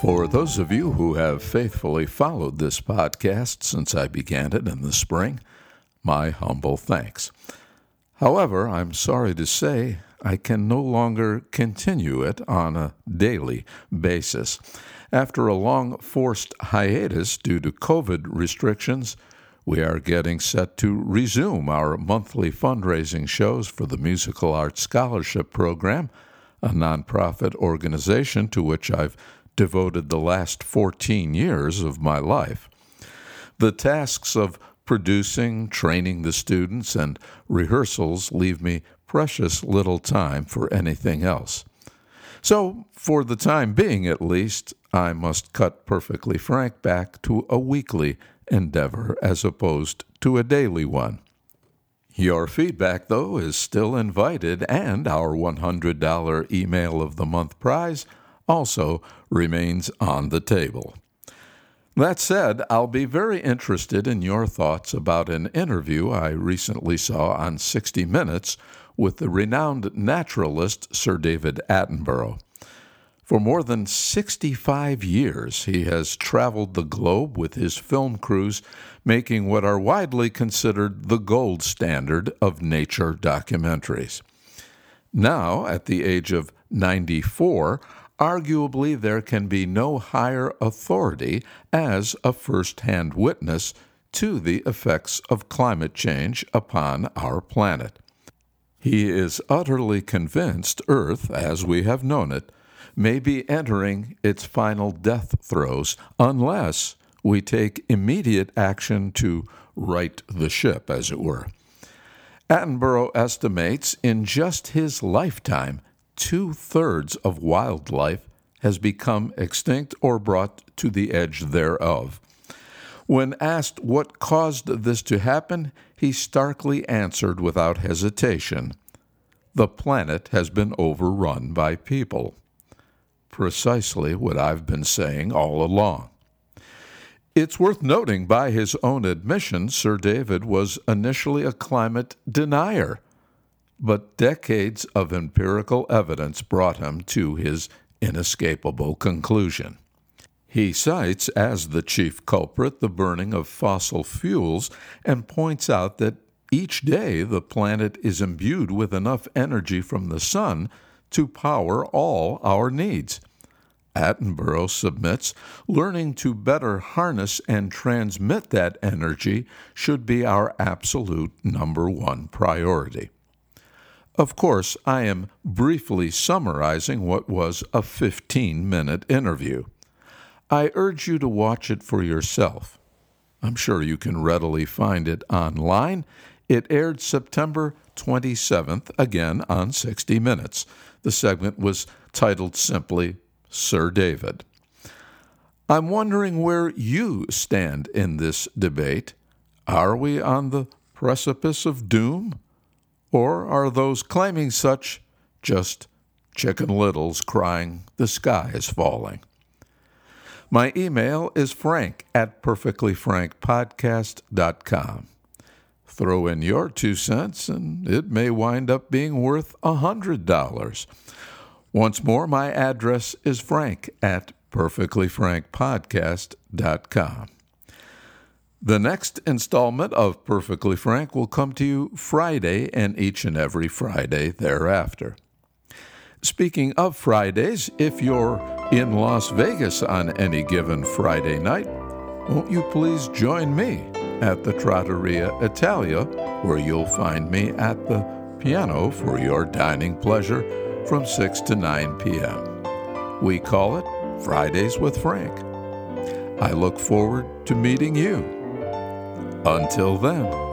For those of you who have faithfully followed this podcast since I began it in the spring, my humble thanks. However, I'm sorry to say I can no longer continue it on a daily basis. After a long forced hiatus due to COVID restrictions, we are getting set to resume our monthly fundraising shows for the Musical Arts Scholarship Program, a nonprofit organization to which I've devoted the last 14 years of my life. The tasks of producing, training the students, and rehearsals leave me precious little time for anything else. So, for the time being at least, I must cut Perfectly Frank back to a weekly endeavor as opposed to a daily one. Your feedback, though, is still invited, and our $100 Email of the Month prize also remains on the table. That said, I'll be very interested in your thoughts about an interview I recently saw on 60 Minutes with the renowned naturalist Sir David Attenborough. For more than 65 years, he has traveled the globe with his film crews, making what are widely considered the gold standard of nature documentaries. Now, at the age of 94, arguably there can be no higher authority as a first hand witness to the effects of climate change upon our planet. He is utterly convinced Earth, as we have known it, may be entering its final death throes unless we take immediate action to right the ship, as it were. Attenborough estimates in just his lifetime two thirds of wildlife has become extinct or brought to the edge thereof. When asked what caused this to happen, he starkly answered without hesitation The planet has been overrun by people. Precisely what I've been saying all along. It's worth noting, by his own admission, Sir David was initially a climate denier but decades of empirical evidence brought him to his inescapable conclusion. He cites as the chief culprit the burning of fossil fuels and points out that each day the planet is imbued with enough energy from the sun to power all our needs. Attenborough submits learning to better harness and transmit that energy should be our absolute number one priority. Of course, I am briefly summarizing what was a 15 minute interview. I urge you to watch it for yourself. I'm sure you can readily find it online. It aired September 27th, again on 60 Minutes. The segment was titled simply Sir David. I'm wondering where you stand in this debate. Are we on the precipice of doom? Or are those claiming such just chicken littles crying, the sky is falling? My email is frank at perfectlyfrankpodcast.com. Throw in your two cents, and it may wind up being worth a $100. Once more, my address is frank at perfectlyfrankpodcast.com. The next installment of Perfectly Frank will come to you Friday and each and every Friday thereafter. Speaking of Fridays, if you're in Las Vegas on any given Friday night, won't you please join me at the Trattoria Italia, where you'll find me at the piano for your dining pleasure from 6 to 9 p.m. We call it Fridays with Frank. I look forward to meeting you. Until then.